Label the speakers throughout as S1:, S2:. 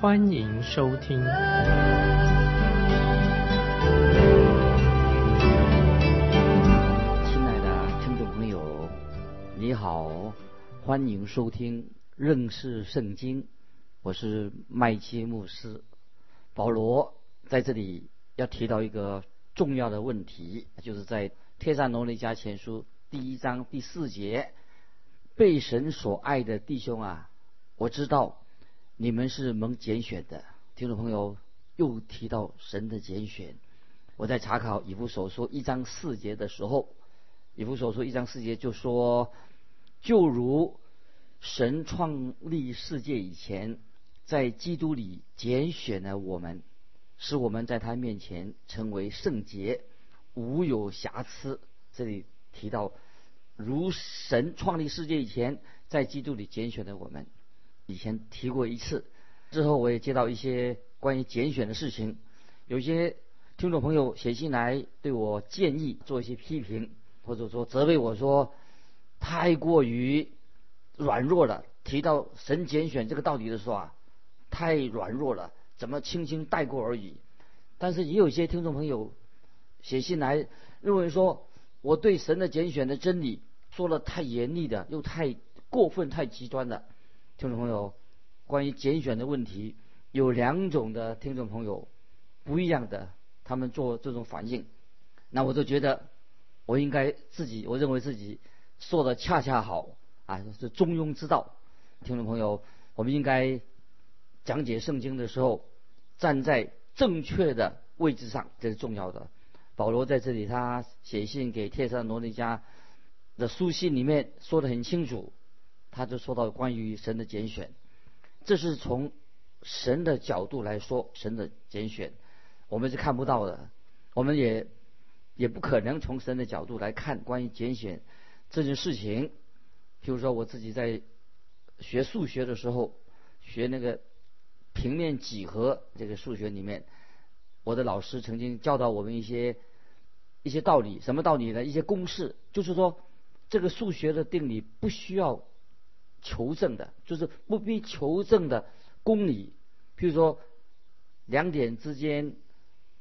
S1: 欢迎收听。
S2: 亲爱的听众朋友，你好，欢迎收听认识圣经，我是麦基牧师。保罗在这里要提到一个重要的问题，就是在。《帖撒罗尼迦前书》第一章第四节，被神所爱的弟兄啊，我知道你们是蒙拣选的。听众朋友又提到神的拣选，我在查考以弗所说一章四节的时候，以弗所说一章四节就说，就如神创立世界以前，在基督里拣选了我们，使我们在他面前成为圣洁。无有瑕疵。这里提到，如神创立世界以前，在基督里拣选了我们，以前提过一次。之后我也接到一些关于拣选的事情，有些听众朋友写信来对我建议，做一些批评，或者说责备我说太过于软弱了。提到神拣选这个道理的时候啊，太软弱了，怎么轻轻带过而已。但是也有一些听众朋友。写信来认为说，我对神的拣选的真理说了太严厉的，又太过分、太极端的。听众朋友，关于拣选的问题，有两种的听众朋友不一样的，他们做这种反应。那我就觉得，我应该自己，我认为自己说的恰恰好啊，是中庸之道。听众朋友，我们应该讲解圣经的时候，站在正确的位置上，这是重要的。保罗在这里，他写信给帖撒罗尼迦的书信里面说的很清楚，他就说到关于神的拣选，这是从神的角度来说，神的拣选我们是看不到的，我们也也不可能从神的角度来看关于拣选这件事情。譬如说，我自己在学数学的时候，学那个平面几何这个数学里面，我的老师曾经教导我们一些。一些道理，什么道理呢？一些公式，就是说，这个数学的定理不需要求证的，就是不必求证的公理。譬如说，两点之间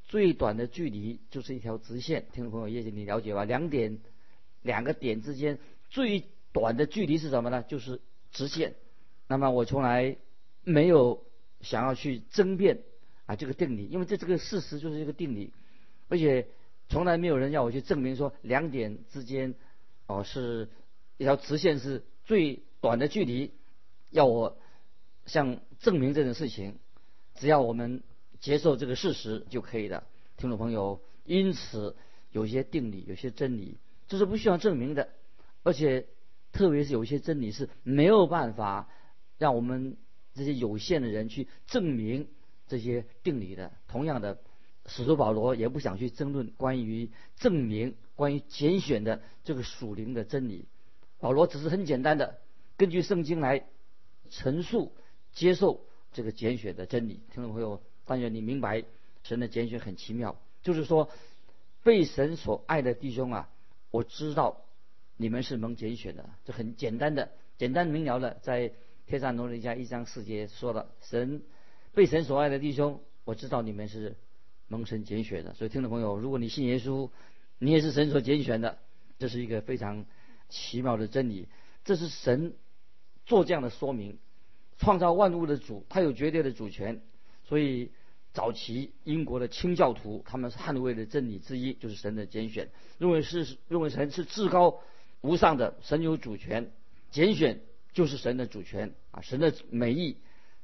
S2: 最短的距离就是一条直线。听众朋友，叶姐，你了解吧？两点，两个点之间最短的距离是什么呢？就是直线。那么我从来没有想要去争辩啊这个定理，因为这这个事实就是一个定理，而且。从来没有人要我去证明说两点之间，哦是一条直线是最短的距离，要我像证明这件事情，只要我们接受这个事实就可以了。听众朋友，因此有些定理、有些真理，这是不需要证明的，而且特别是有些真理是没有办法让我们这些有限的人去证明这些定理的。同样的。使徒保罗也不想去争论关于证明关于拣选的这个属灵的真理，保罗只是很简单的根据圣经来陈述接受这个拣选的真理。听众朋友，但愿你明白神的拣选很奇妙，就是说被神所爱的弟兄啊，我知道你们是蒙拣选的，这很简单的、简单明了的，在天上罗尼迦一章四节说了，神被神所爱的弟兄，我知道你们是。蒙神拣选的，所以听众朋友，如果你信耶稣，你也是神所拣选的，这是一个非常奇妙的真理。这是神做这样的说明，创造万物的主，他有绝对的主权。所以早期英国的清教徒，他们是捍卫的真理之一，就是神的拣选，认为是认为神是至高无上的，神有主权，拣选就是神的主权啊，神的美意，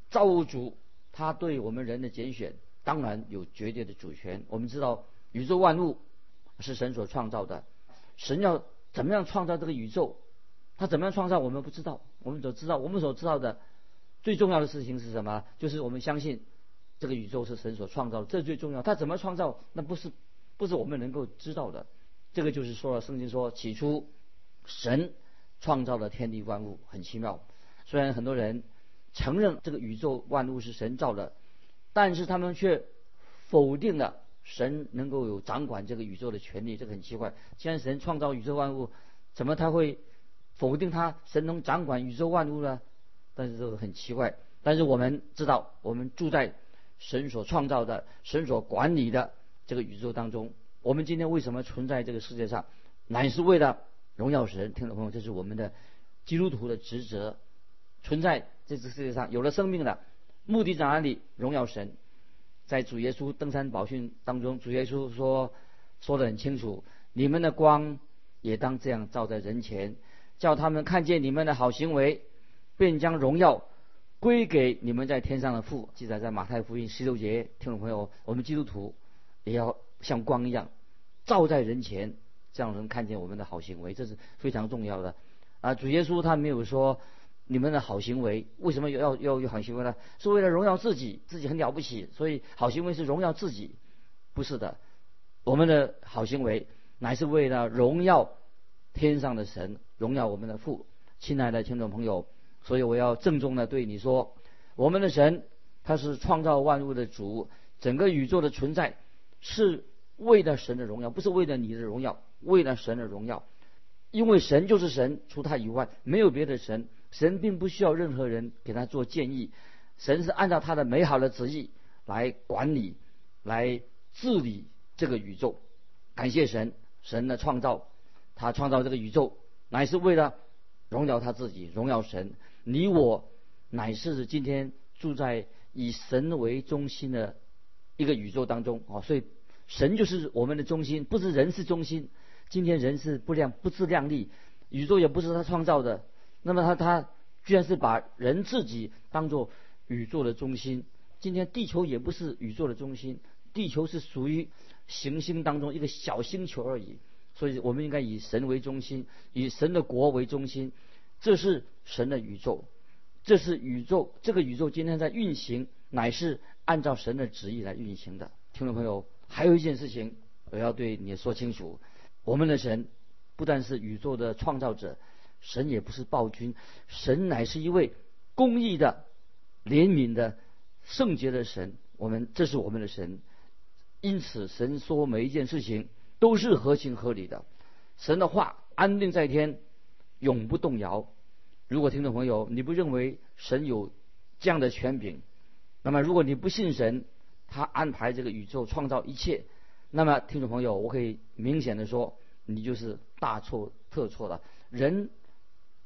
S2: 造物主他对我们人的拣选。当然有绝对的主权。我们知道宇宙万物是神所创造的，神要怎么样创造这个宇宙？他怎么样创造？我们不知道。我们所知道，我们所知道的最重要的事情是什么？就是我们相信这个宇宙是神所创造的，这最重要。他怎么创造？那不是不是我们能够知道的。这个就是说了，圣经说起初神创造了天地万物，很奇妙。虽然很多人承认这个宇宙万物是神造的，但是他们却否定了神能够有掌管这个宇宙的权利。这个很奇怪。既然神创造宇宙万物，怎么他会否定他神能掌管宇宙万物呢？但是这个很奇怪。但是我们知道，我们住在神所创造的、神所管理的这个宇宙当中。我们今天为什么存在这个世界上，乃是为了荣耀神。听众朋友，这是我们的基督徒的职责。存在这个世界上，有了生命的目的在哪里？荣耀神。在主耶稣登山宝训当中，主耶稣说说得很清楚：你们的光也当这样照在人前，叫他们看见你们的好行为，便将荣耀归给你们在天上的父。记载在马太福音十六节。听众朋友，我们基督徒也要像光一样。照在人前，这样能看见我们的好行为，这是非常重要的。啊，主耶稣他没有说你们的好行为为什么要要有好行为呢？是为了荣耀自己，自己很了不起，所以好行为是荣耀自己，不是的。我们的好行为乃是为了荣耀天上的神，荣耀我们的父。亲爱的听众朋友，所以我要郑重的对你说，我们的神他是创造万物的主，整个宇宙的存在是。为了神的荣耀，不是为了你的荣耀，为了神的荣耀，因为神就是神，除他以外没有别的神。神并不需要任何人给他做建议，神是按照他的美好的旨意来管理、来治理这个宇宙。感谢神，神的创造，他创造这个宇宙，乃是为了荣耀他自己，荣耀神。你我乃是今天住在以神为中心的一个宇宙当中啊，所以。神就是我们的中心，不是人是中心。今天人是不量不自量力，宇宙也不是他创造的。那么他他居然是把人自己当做宇宙的中心。今天地球也不是宇宙的中心，地球是属于行星当中一个小星球而已。所以我们应该以神为中心，以神的国为中心。这是神的宇宙，这是宇宙。这个宇宙今天在运行，乃是按照神的旨意来运行的。听众朋友。还有一件事情，我要对你说清楚：我们的神不但是宇宙的创造者，神也不是暴君，神乃是一位公义的、怜悯的、圣洁的神。我们这是我们的神，因此神说每一件事情都是合情合理的。神的话安定在天，永不动摇。如果听众朋友你不认为神有这样的权柄，那么如果你不信神，他安排这个宇宙创造一切，那么听众朋友，我可以明显的说，你就是大错特错了。人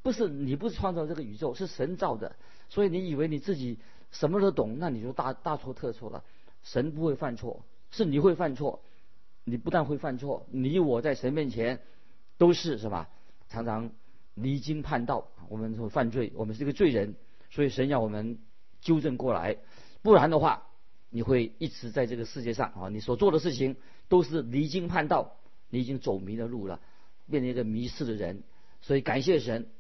S2: 不是你不是创造这个宇宙，是神造的，所以你以为你自己什么都懂，那你就大大错特错了。神不会犯错，是你会犯错。你不但会犯错，你我在神面前都是是吧？常常离经叛道，我们会犯罪，我们是一个罪人，所以神要我们纠正过来，不然的话。你会一直在这个世界上啊，你所做的事情都是离经叛道，你已经走迷了路了，变成一个迷失的人。所以感谢神，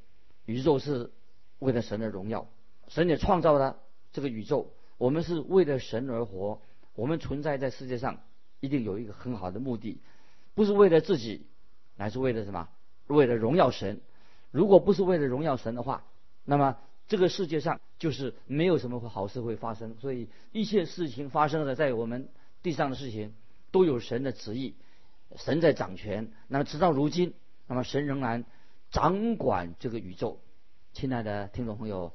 S2: 宇宙是为了神的荣耀，神也创造了这个宇宙，我们是为了神而活，我们存在在世界上一定有一个很好的目的，不是为了自己，乃是为了什么？为了荣耀神。如果不是为了荣耀神的话，那么。这个世界上就是没有什么好事会发生，所以一切事情发生的在我们地上的事情都有神的旨意，神在掌权。那么直到如今，那么神仍然掌管这个宇宙。亲爱的听众朋友，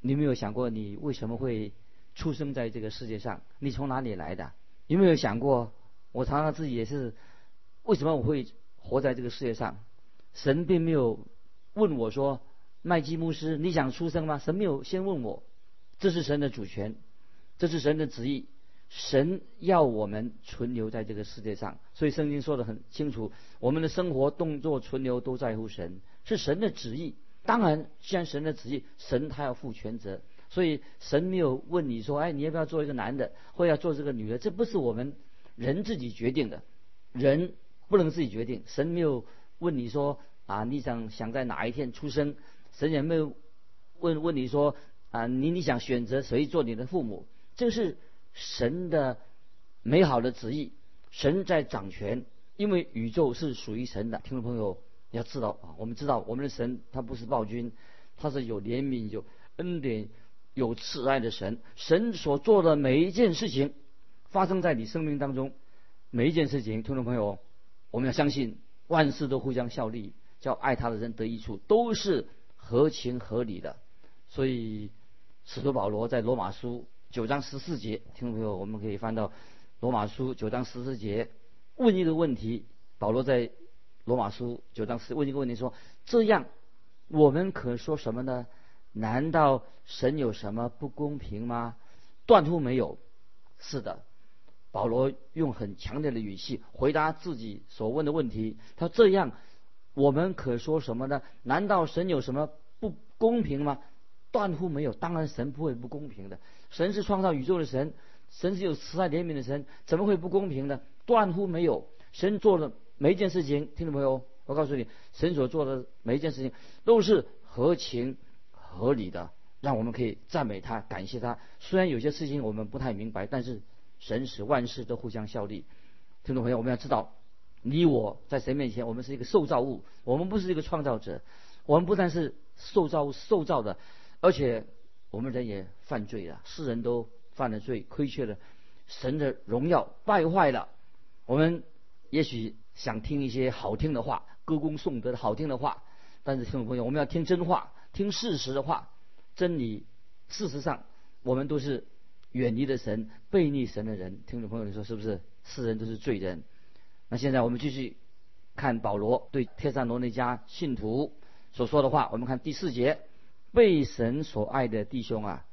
S2: 你有没有想过你为什么会出生在这个世界上？你从哪里来的？有没有想过？我常常自己也是，为什么我会活在这个世界上？神并没有问我说。麦基牧师，你想出生吗？神没有先问我，这是神的主权，这是神的旨意，神要我们存留在这个世界上，所以圣经说的很清楚，我们的生活、动作、存留都在乎神，是神的旨意。当然，既然神的旨意，神他要负全责，所以神没有问你说，哎，你要不要做一个男的，或要做这个女的？这不是我们人自己决定的，人不能自己决定。神没有问你说，啊，你想想在哪一天出生？神也没有问问你说啊，你你想选择谁做你的父母？这是神的美好的旨意，神在掌权，因为宇宙是属于神的。听众朋友要知道啊，我们知道我们的神他不是暴君，他是有怜悯、有恩典、有慈爱的神。神所做的每一件事情，发生在你生命当中，每一件事情，听众朋友，我们要相信万事都互相效力，叫爱他的人得益处，都是合情合理的。所以，使徒保罗在罗马书九章十四节，听众朋友，我们可以翻到罗马书九章十四节，问一个问题。保罗在罗马书九章十问一个问题说：这样，我们可说什么呢？难道神有什么不公平吗？断乎没有。是的，保罗用很强烈的语气回答自己所问的问题。他这样，我们可说什么呢？难道神有什么不公平吗？断乎没有，当然神不会不公平的。神是创造宇宙的神，神是有慈爱怜悯的神，怎么会不公平呢？断乎没有。神做的每一件事情，听众朋友，我告诉你，神所做的每一件事情都是合情合理的，让我们可以赞美他，感谢他。虽然有些事情我们不太明白，但是神使万事都互相效力。听众朋友，我们要知道，你我在神面前，我们是一个受造物，我们不是一个创造者，我们不但是受造物受造的。而且我们人也犯罪了，世人都犯了罪，亏缺了神的荣耀，败坏了。我们也许想听一些好听的话，歌功颂德的好听的话，但是听众朋友，我们要听真话，听事实的话，真理。事实上，我们都是远离了神、背逆神的人。听众朋友，你说是不是？世人都是罪人。那现在我们继续看保罗对帖撒罗那家信徒所说的话。我们看第四节。被神所爱的弟兄啊，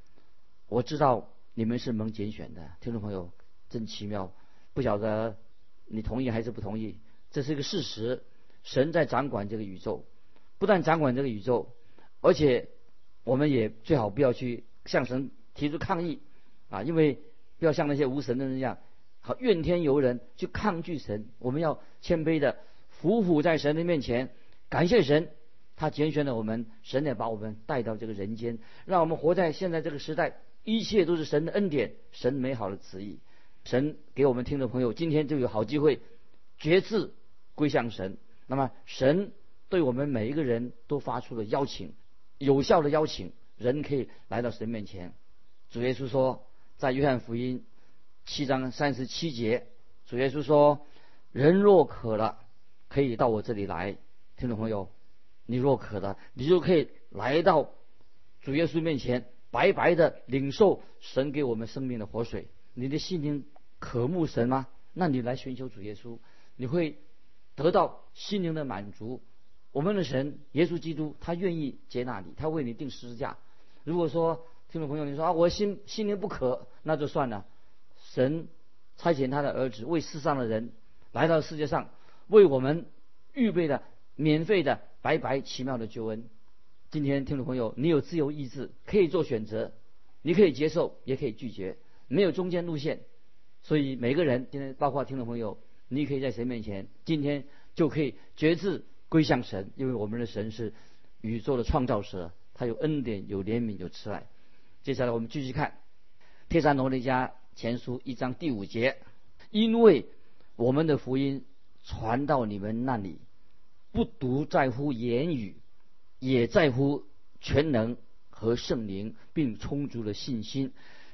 S2: 我知道你们是蒙拣选的，听众朋友，真奇妙，不晓得你同意还是不同意？这是一个事实，神在掌管这个宇宙，不但掌管这个宇宙，而且我们也最好不要去向神提出抗议啊，因为不要像那些无神的人一样，好怨天尤人去抗拒神，我们要谦卑的伏伏在神的面前，感谢神。他拣选了我们，神也把我们带到这个人间，让我们活在现在这个时代，一切都是神的恩典，神美好的旨意。神给我们听众朋友，今天就有好机会，决志归向神。那么，神对我们每一个人都发出了邀请，有效的邀请，人可以来到神面前。主耶稣说，在约翰福音七章三十七节，主耶稣说：“人若渴了，可以到我这里来。”听众朋友。你若渴了，你就可以来到主耶稣面前，白白的领受神给我们生命的活水。你的心灵渴慕神吗？那你来寻求主耶稣，你会得到心灵的满足。我们的神耶稣基督，他愿意接纳你，他为你定十字架。如果说听众朋友你说啊，我心心灵不渴，那就算了。神差遣他的儿子为世上的人来到世界上，为我们预备的免费的。白白奇妙的救恩，今天听众朋友，你有自由意志，可以做选择，你可以接受，也可以拒绝，没有中间路线。所以每个人今天，包括听众朋友，你可以在神面前，今天就可以决志归向神，因为我们的神是宇宙的创造者，他有恩典，有怜悯，有慈爱。接下来我们继续看《帖撒罗尼迦前书》一章第五节，因为我们的福音传到你们那里。不独在乎言语，也在乎全能和圣灵，并充足的信心。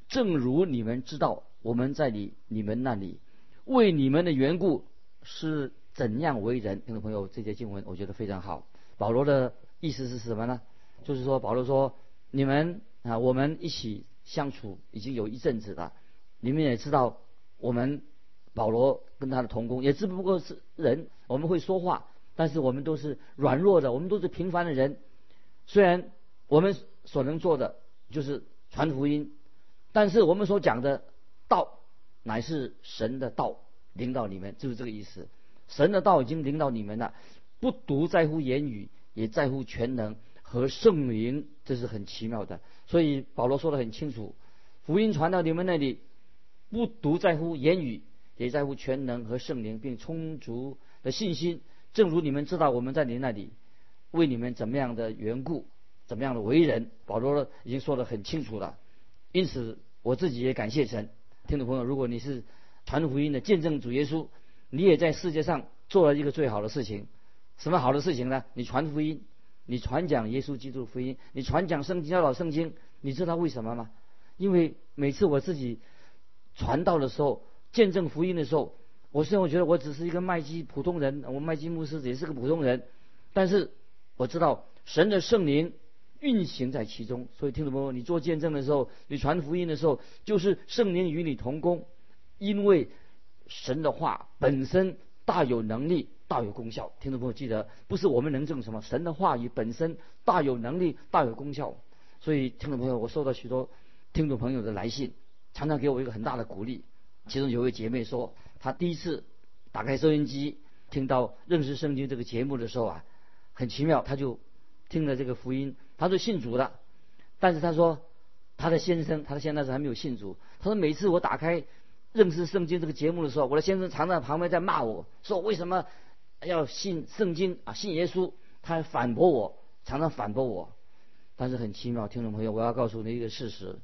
S2: 正如你们知道，我们在你你们那里为你们的缘故是怎样为人。听众朋友，这节经文我觉得非常好。保罗的意思是什么呢？就是说，保罗说，你们啊，我们一起相处已经有一阵子了，你们也知道，我们保罗跟他的同工也只不过是人，我们会说话。但是我们都是软弱的，我们都是平凡的人。虽然我们所能做的就是传福音，但是我们所讲的道乃是神的道，领导你们就是这个意思。神的道已经领导你们了，不独在乎言语，也在乎全能和圣灵，这是很奇妙的。所以保罗说的很清楚，福音传到你们那里，不独在乎言语，也在乎全能和圣灵，并充足的信心。正如你们知道我们在您那里为你们怎么样的缘故，怎么样的为人，保罗已经说得很清楚了。因此我自己也感谢神，听众朋友，如果你是传福音的见证主耶稣，你也在世界上做了一个最好的事情。什么好的事情呢？你传福音，你传讲耶稣基督福音，你传讲圣经教导圣经。你知道为什么吗？因为每次我自己传道的时候，见证福音的时候，我虽然我觉得我只是一个麦基普通人，我麦基牧师也是个普通人，但是我知道神的圣灵运行在其中。所以听众朋友，你做见证的时候，你传福音的时候，就是圣灵与你同工，因为神的话本身大有能力、大有功效。听众朋友记得，不是我们能证什么，神的话语本身大有能力、大有功效。所以听众朋友，我收到许多听众朋友的来信，常常给我一个很大的鼓励。其中有位姐妹说，她第一次打开收音机听到认识圣经这个节目的时候啊，很奇妙，她就听了这个福音，她就信主了。但是她说，她的先生，她的现在是还没有信主。她说每次我打开认识圣经这个节目的时候，我的先生常在旁边在骂我说为什么要信圣经啊，信耶稣？他还反驳我，常常反驳我。但是很奇妙，听众朋友，我要告诉你一个事实：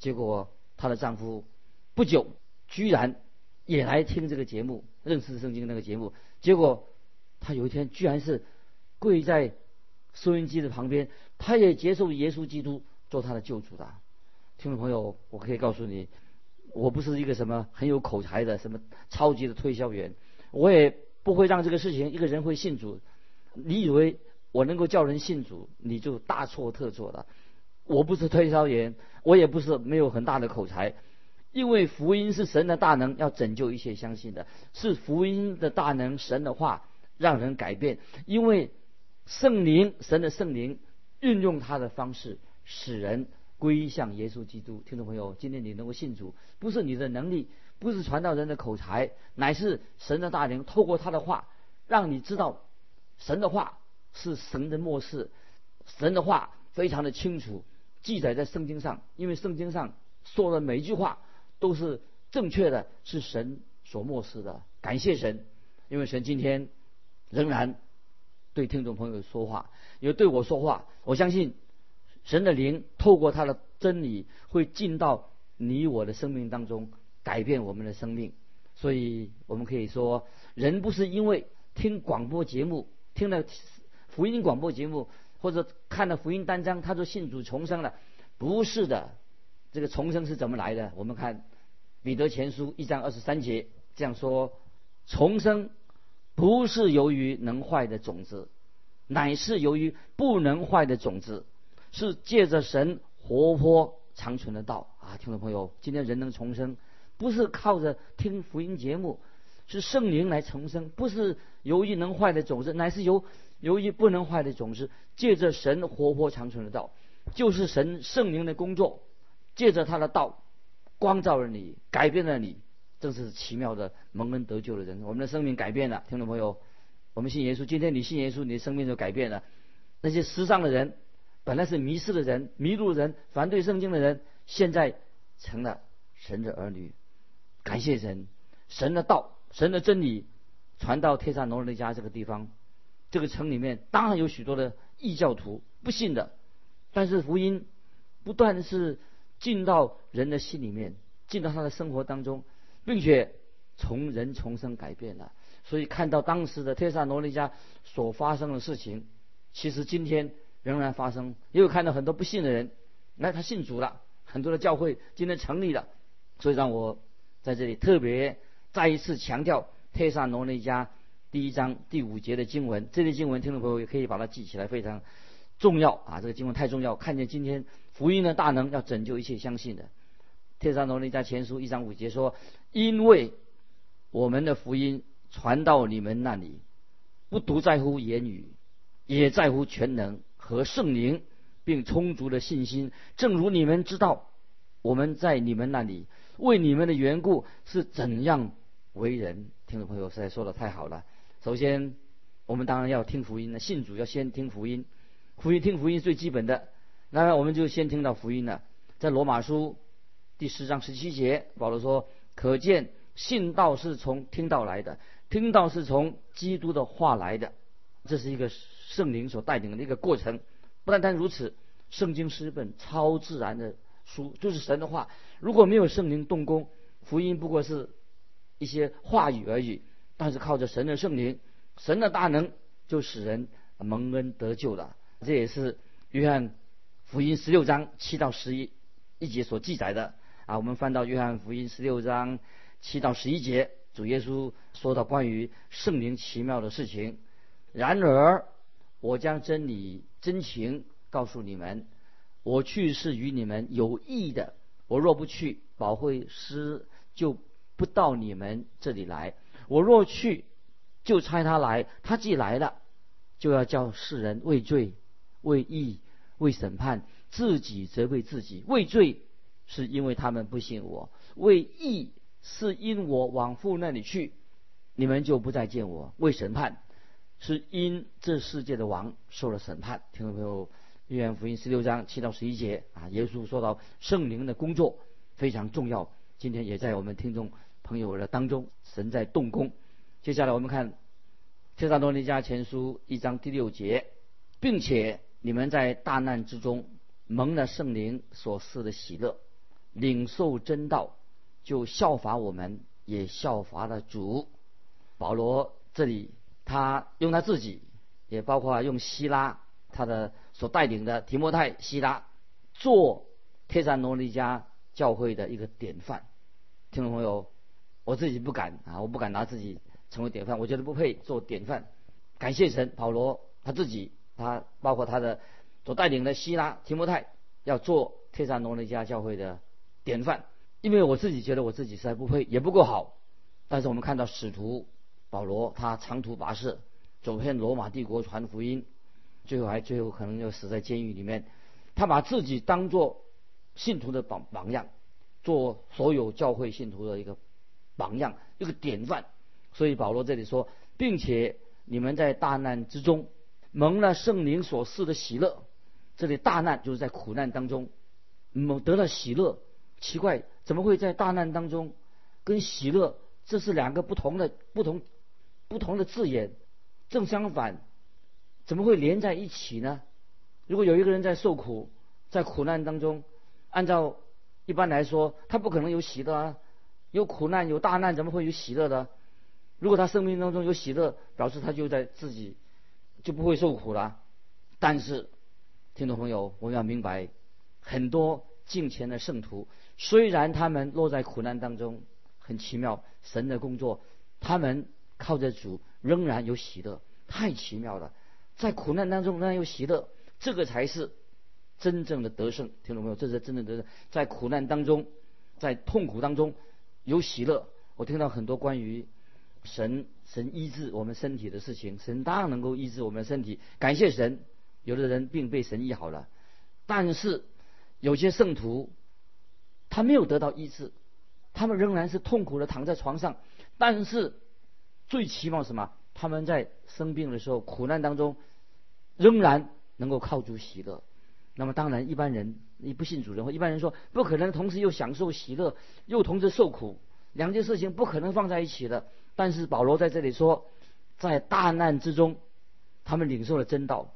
S2: 结果她的丈夫不久居然也来听这个节目，认识圣经那个节目。结果他有一天居然是跪在收音机的旁边，他也接受耶稣基督做他的救主的。听众朋友，我可以告诉你，我不是一个什么很有口才的什么超级的推销员，我也不会让这个事情一个人会信主。你以为？我能够叫人信主，你就大错特错了。我不是推销员，我也不是没有很大的口才，因为福音是神的大能，要拯救一切相信的，是福音的大能，神的话让人改变。因为圣灵，神的圣灵运用他的方式，使人归向耶稣基督。听众朋友，今天你能够信主，不是你的能力，不是传道人的口才，乃是神的大能，透过他的话，让你知道神的话。是神的漠视，神的话非常的清楚，记载在圣经上。因为圣经上说的每一句话都是正确的，是神所漠视的。感谢神，因为神今天仍然对听众朋友说话，也对我说话。我相信神的灵透过他的真理会进到你我的生命当中，改变我们的生命。所以我们可以说，人不是因为听广播节目听了。福音广播节目或者看了福音单章，他就信主重生了，不是的。这个重生是怎么来的？我们看彼得前书一章二十三节这样说：重生不是由于能坏的种子，乃是由于不能坏的种子，是借着神活泼长存的道啊！听众朋友，今天人能重生，不是靠着听福音节目，是圣灵来重生，不是由于能坏的种子，乃是由。由于不能坏的种子，借着神活泼长存的道，就是神圣灵的工作，借着他的道，光照了你，改变了你，正是奇妙的蒙恩得救的人。我们的生命改变了，听众朋友，我们信耶稣，今天你信耶稣，你的生命就改变了。那些世上的人，本来是迷失的人、迷路人、反对圣经的人，现在成了神的儿女。感谢神，神的道、神的真理传到天上农人的家这个地方。这个城里面当然有许多的异教徒不信的，但是福音不断是进到人的心里面，进到他的生活当中，并且从人重生改变了。所以看到当时的特萨罗尼迦所发生的事情，其实今天仍然发生。也有看到很多不信的人，那他信主了，很多的教会今天成立了。所以让我在这里特别再一次强调特萨罗尼迦。第一章第五节的经文，这类经文听众朋友也可以把它记起来，非常重要啊！这个经文太重要，看见今天福音的大能，要拯救一切相信的。天上罗尼在前书一章五节说：“因为我们的福音传到你们那里，不独在乎言语，也在乎全能和圣灵，并充足的信心。正如你们知道，我们在你们那里为你们的缘故是怎样为人。”听众朋友实在说的太好了。首先，我们当然要听福音了。信主要先听福音，福音听福音最基本的。那我们就先听到福音了。在罗马书第十章十七节，保罗说：“可见信道是从听道来的，听道是从基督的话来的。”这是一个圣灵所带领的一个过程。不单单如此，圣经是一本超自然的书，就是神的话。如果没有圣灵动工，福音不过是一些话语而已，但是靠着神的圣灵，神的大能就使人蒙恩得救了。这也是约翰福音十六章七到十一一节所记载的啊。我们翻到约翰福音十六章七到十一节，主耶稣说到关于圣灵奇妙的事情。然而，我将真理真情告诉你们，我去是与你们有益的。我若不去，保惠师就不到你们这里来；我若去，就差他来。他既来了，就要叫世人畏罪、畏义、为审判，自己责备自己。畏罪是因为他们不信我；为义是因我往父那里去，你们就不再见我；为审判。是因这世界的王受了审判。听众朋友，约翰福音十六章七到十一节啊，耶稣说到圣灵的工作非常重要。今天也在我们听众朋友的当中，神在动工。接下来我们看《帖撒罗尼迦前书》一章第六节，并且你们在大难之中蒙了圣灵所赐的喜乐，领受真道，就效法我们，也效法了主。保罗这里。他用他自己，也包括用希拉他的所带领的提摩太希拉做帖撒罗尼迦教会的一个典范。听众朋友，我自己不敢啊，我不敢拿自己成为典范，我觉得不配做典范。感谢神，保罗他自己，他包括他的所带领的希拉提摩太要做帖撒罗尼迦教会的典范，因为我自己觉得我自己实在不配，也不够好。但是我们看到使徒。保罗他长途跋涉，走遍罗马帝国传福音，最后还最后可能要死在监狱里面。他把自己当做信徒的榜榜样，做所有教会信徒的一个榜样，一个典范。所以保罗这里说，并且你们在大难之中蒙了圣灵所赐的喜乐。这里大难就是在苦难当中蒙得了喜乐。奇怪，怎么会在大难当中跟喜乐这是两个不同的不同？不同的字眼，正相反，怎么会连在一起呢？如果有一个人在受苦，在苦难当中，按照一般来说，他不可能有喜乐啊。有苦难有大难，怎么会有喜乐的？如果他生命当中有喜乐，表示他就在自己就不会受苦了。但是，听众朋友，我们要明白，很多敬虔的圣徒，虽然他们落在苦难当中，很奇妙，神的工作，他们。靠着主仍然有喜乐，太奇妙了！在苦难当中仍然有喜乐，这个才是真正的得胜。听众朋友？这是真正的得胜。在苦难当中，在痛苦当中有喜乐。我听到很多关于神神医治我们身体的事情，神当然能够医治我们身体，感谢神。有的人病被神医好了，但是有些圣徒他没有得到医治，他们仍然是痛苦的躺在床上，但是。最期望什么？他们在生病的时候、苦难当中，仍然能够靠住喜乐。那么当然，一般人你不信主人或一般人说不可能同时又享受喜乐，又同时受苦，两件事情不可能放在一起的。但是保罗在这里说，在大难之中，他们领受了真道，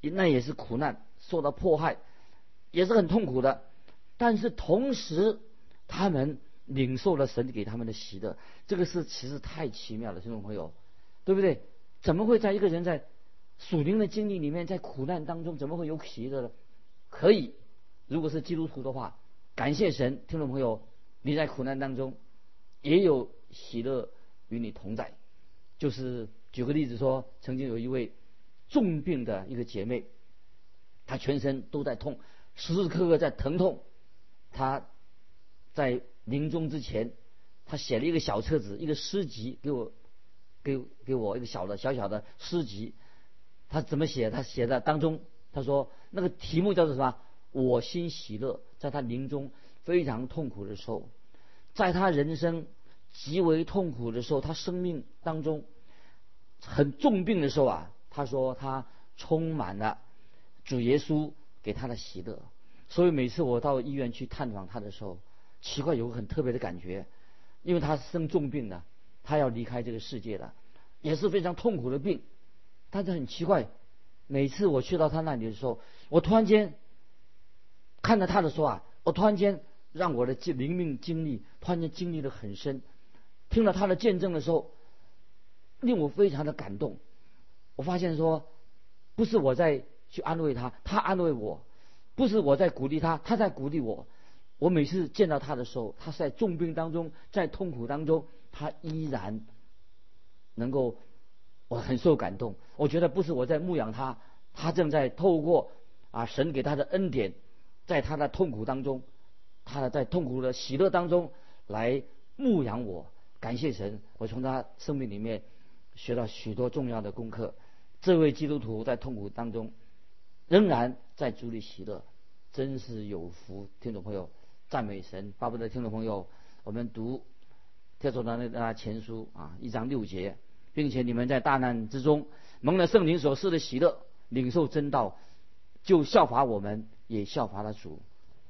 S2: 那也是苦难，受到迫害，也是很痛苦的。但是同时，他们。领受了神给他们的喜乐，这个是其实太奇妙了，听众朋友，对不对？怎么会在一个人在属灵的经历里面，在苦难当中，怎么会有喜乐呢？可以，如果是基督徒的话，感谢神，听众朋友，你在苦难当中也有喜乐与你同在。就是举个例子说，曾经有一位重病的一个姐妹，她全身都在痛，时时刻刻在疼痛，她在。临终之前，她写了一个小册子，一个诗集给我，给给我一个小的小小的诗集。他怎么写？他写的当中，他说那个题目叫做什么？我心喜乐。在他临终非常痛苦的时候，在他人生极为痛苦的时候，他生命当中很重病的时候啊，他说他充满了主耶稣给他的喜乐。所以每次我到医院去探访他的时候，奇怪，有个很特别的感觉，因为他生重病了，他要离开这个世界了，也是非常痛苦的病。但是很奇怪，每次我去到他那里的时候，我突然间看到他的时候啊，我突然间让我的经灵命经历突然间经历的很深。听了他的见证的时候，令我非常的感动。我发现说，不是我在去安慰他，他安慰我；不是我在鼓励他，他在鼓励我。我每次见到他的时候，他是在重病当中，在痛苦当中，他依然能够，我很受感动。我觉得不是我在牧养他，他正在透过啊神给他的恩典，在他的痛苦当中，他的在痛苦的喜乐当中来牧养我。感谢神，我从他生命里面学到许多重要的功课。这位基督徒在痛苦当中仍然在主里喜乐，真是有福。听众朋友。赞美神，巴不得听众朋友，我们读《特佐的那前书》啊，一章六节，并且你们在大难之中蒙了圣灵所赐的喜乐，领受真道，就效法我们，也效法了主。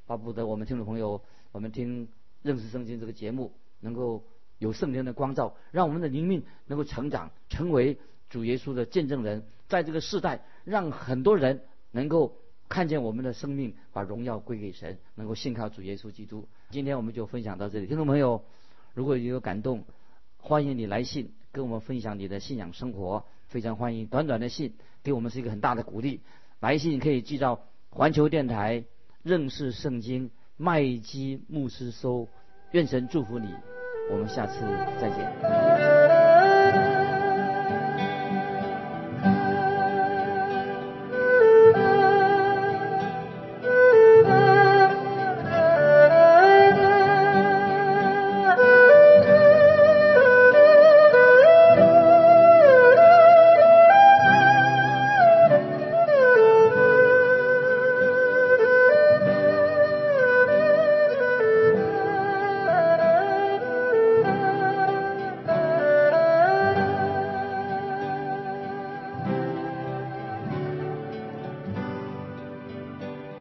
S2: 巴不得我们听众朋友，我们听认识圣经这个节目，能够有圣灵的光照，让我们的灵命能够成长，成为主耶稣的见证人，在这个世代，让很多人能够。看见我们的生命把荣耀归给神，能够信靠主耶稣基督。今天我们就分享到这里，听众朋友，如果有感动，欢迎你来信跟我们分享你的信仰生活，非常欢迎。短短的信给我们是一个很大的鼓励。来信可以寄到环球电台认识圣经麦基牧师收。愿神祝福你，我们下次再见。